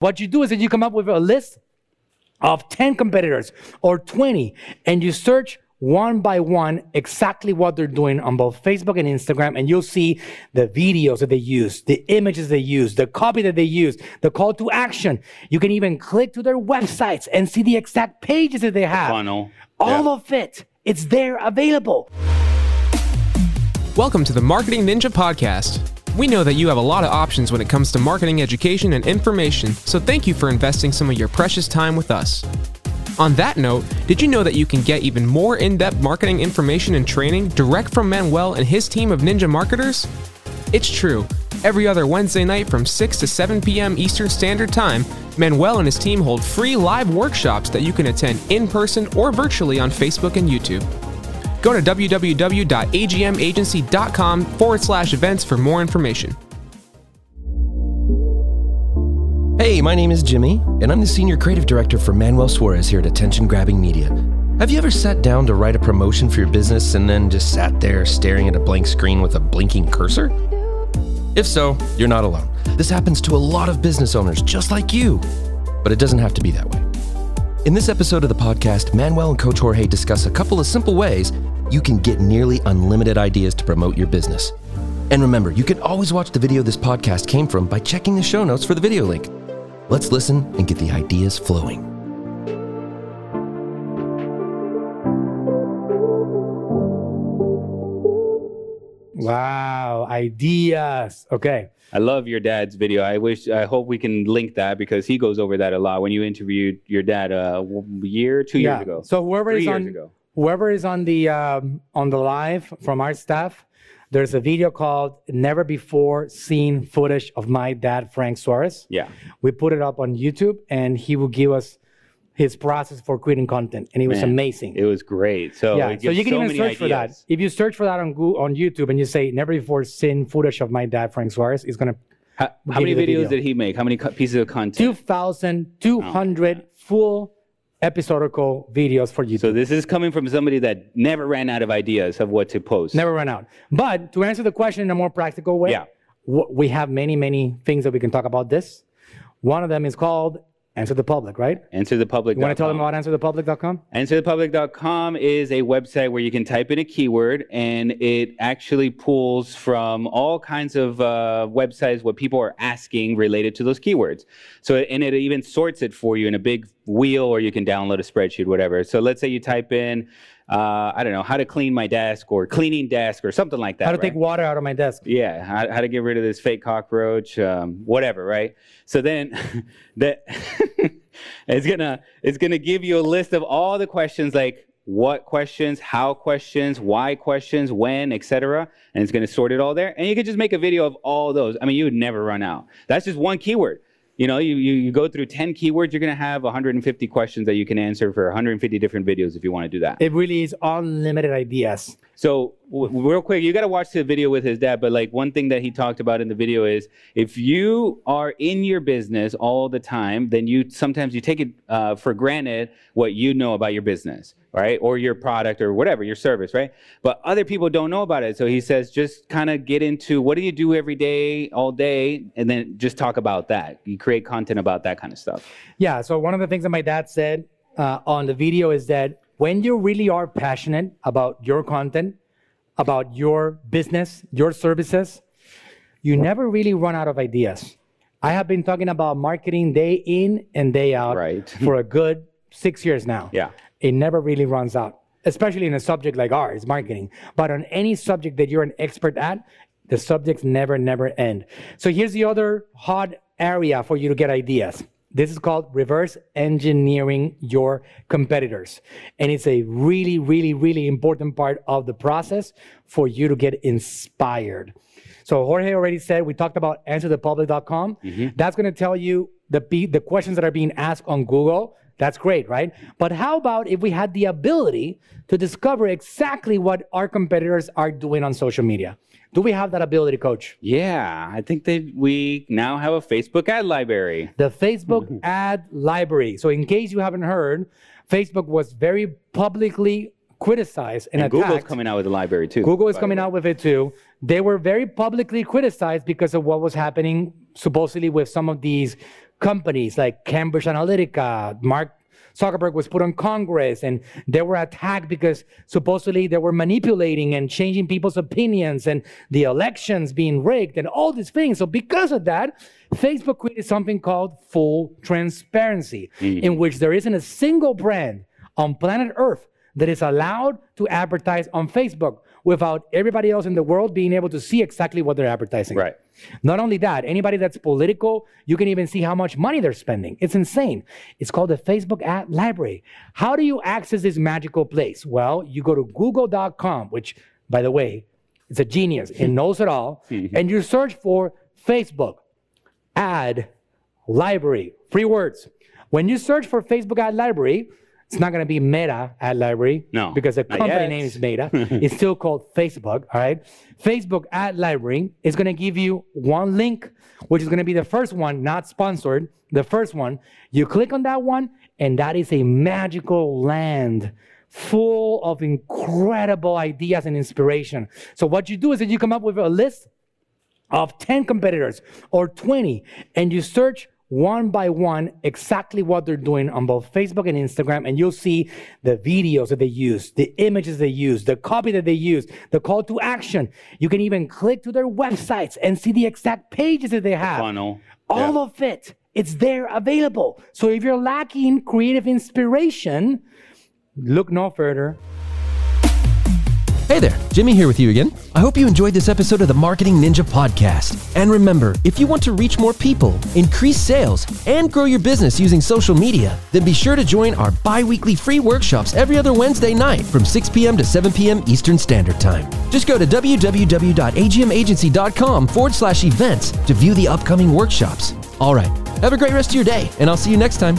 What you do is that you come up with a list of 10 competitors or 20 and you search one by one exactly what they're doing on both Facebook and Instagram and you'll see the videos that they use, the images they use, the copy that they use, the call to action. You can even click to their websites and see the exact pages that they have. Funnel. All of it. It's there available. Welcome to the Marketing Ninja Podcast. We know that you have a lot of options when it comes to marketing education and information, so thank you for investing some of your precious time with us. On that note, did you know that you can get even more in depth marketing information and training direct from Manuel and his team of ninja marketers? It's true. Every other Wednesday night from 6 to 7 p.m. Eastern Standard Time, Manuel and his team hold free live workshops that you can attend in person or virtually on Facebook and YouTube. Go to www.agmagency.com forward slash events for more information. Hey, my name is Jimmy, and I'm the Senior Creative Director for Manuel Suarez here at Attention Grabbing Media. Have you ever sat down to write a promotion for your business and then just sat there staring at a blank screen with a blinking cursor? If so, you're not alone. This happens to a lot of business owners just like you, but it doesn't have to be that way. In this episode of the podcast, Manuel and Coach Jorge discuss a couple of simple ways you can get nearly unlimited ideas to promote your business. And remember, you can always watch the video this podcast came from by checking the show notes for the video link. Let's listen and get the ideas flowing. Wow, ideas. Okay. I love your dad's video. I wish, I hope we can link that because he goes over that a lot. When you interviewed your dad uh, a year, two years ago. So whoever Three is years on ago. Whoever is on the um, on the live from our staff, there's a video called "Never Before Seen Footage of My Dad, Frank Suarez." Yeah. We put it up on YouTube, and he will give us his process for creating content, and it was Man, amazing. It was great. So, yeah, so you can even many search for that. If you search for that on Google, on YouTube and you say "Never Before Seen Footage of My Dad, Frank Suarez," it's gonna How, how many videos video. did he make? How many co- pieces of content? 2,200 full episodical videos for YouTube. So this is coming from somebody that never ran out of ideas of what to post. Never ran out. But to answer the question in a more practical way, Yeah. we have many, many things that we can talk about this. One of them is called Answer the Public, right? Answer the public. You want to tell them about answerthepublic.com? AnswerThePublic.com is a website where you can type in a keyword and it actually pulls from all kinds of uh, websites what people are asking related to those keywords. So, and it even sorts it for you in a big wheel or you can download a spreadsheet, whatever. So let's say you type in, uh, I don't know, how to clean my desk or cleaning desk or something like that. How to right? take water out of my desk. Yeah, how, how to get rid of this fake cockroach, um, whatever, right? So then that it's gonna it's gonna give you a list of all the questions like what questions, how questions, why questions, when, etc. And it's gonna sort it all there. And you can just make a video of all those. I mean, you would never run out. That's just one keyword. You know, you, you, you go through 10 keywords, you're gonna have 150 questions that you can answer for 150 different videos if you want to do that. It really is unlimited ideas. So w- real quick, you got to watch the video with his dad. But like one thing that he talked about in the video is if you are in your business all the time, then you sometimes you take it uh, for granted what you know about your business, right, or your product or whatever your service, right. But other people don't know about it. So he says just kind of get into what do you do every day, all day, and then just talk about that. You create content about that kind of stuff. Yeah. So one of the things that my dad said uh, on the video is that when you really are passionate about your content, about your business, your services, you never really run out of ideas. I have been talking about marketing day in and day out Right. for a good six years now. Yeah. It never really runs out, especially in a subject like ours, marketing. But on any subject that you're an expert at, the subjects never, never end. So here's the other hot area for you to get ideas. This is called reverse engineering your competitors. And it's a really, really, really important part of the process for you to get inspired. So Jorge already said we talked about answerthepublic.com. Mm-hmm. That's going to tell you the the questions that are being asked on Google. That's great, right? But how about if we had the ability to discover exactly what our competitors are doing on social media? Do we have that ability, coach? Yeah, I think that we now have a Facebook ad library. The Facebook hmm. ad library. So, in case you haven't heard, Facebook was very publicly criticized and, And Google's coming out with a library too. Google is coming out with it too. They were very publicly criticized because of what was happening supposedly with some of these companies like Cambridge Analytica, Mark Zuckerberg was put on Congress and they were attacked because supposedly they were manipulating and changing people's opinions and the elections being rigged and all these things. So, because of that, Facebook created something called full transparency, mm. in which there isn't a single brand on planet Earth that is allowed to advertise on Facebook without everybody else in the world being able to see exactly what they're advertising. Right. Not only that, anybody that's political, you can even see how much money they're spending. It's insane. It's called the Facebook ad library. How do you access this magical place? Well, you go to google.com, which, by the way, it's a genius. It knows it all. Mm-hmm. and you search for Facebook ad library, free words. When you search for Facebook ad library, it's not going to be Meta ad library. No, Because the company yet. name is Meta. it's still called Facebook. All right. Facebook ad library is going to give you one link, which is going to be the first one, not sponsored. The first one. You click on that one, and that is a magical land full of incredible ideas and inspiration. So what you do is that you come up with a list of 10 competitors or 20 and you search one by one exactly what they're doing on both Facebook and Instagram and you'll see the videos that they use, the images they use, the copy that they use, the call to action. You can even click to their websites and see the exact pages that they have. Funnel. All Yeah. of it. It's there available. So if you're lacking creative inspiration, look no further. Hey there, Jimmy here with you again. I hope you enjoyed this episode of the Marketing Ninja Podcast. And remember, if you want to reach more people, increase sales, and grow your business using social media, then be sure to join our bi weekly free workshops every other Wednesday night from 6 p.m. to 7 p.m. Eastern Standard Time. Just go to www.agmagency.com forward slash events to view the upcoming workshops. All right, have a great rest of your day, and I'll see you next time.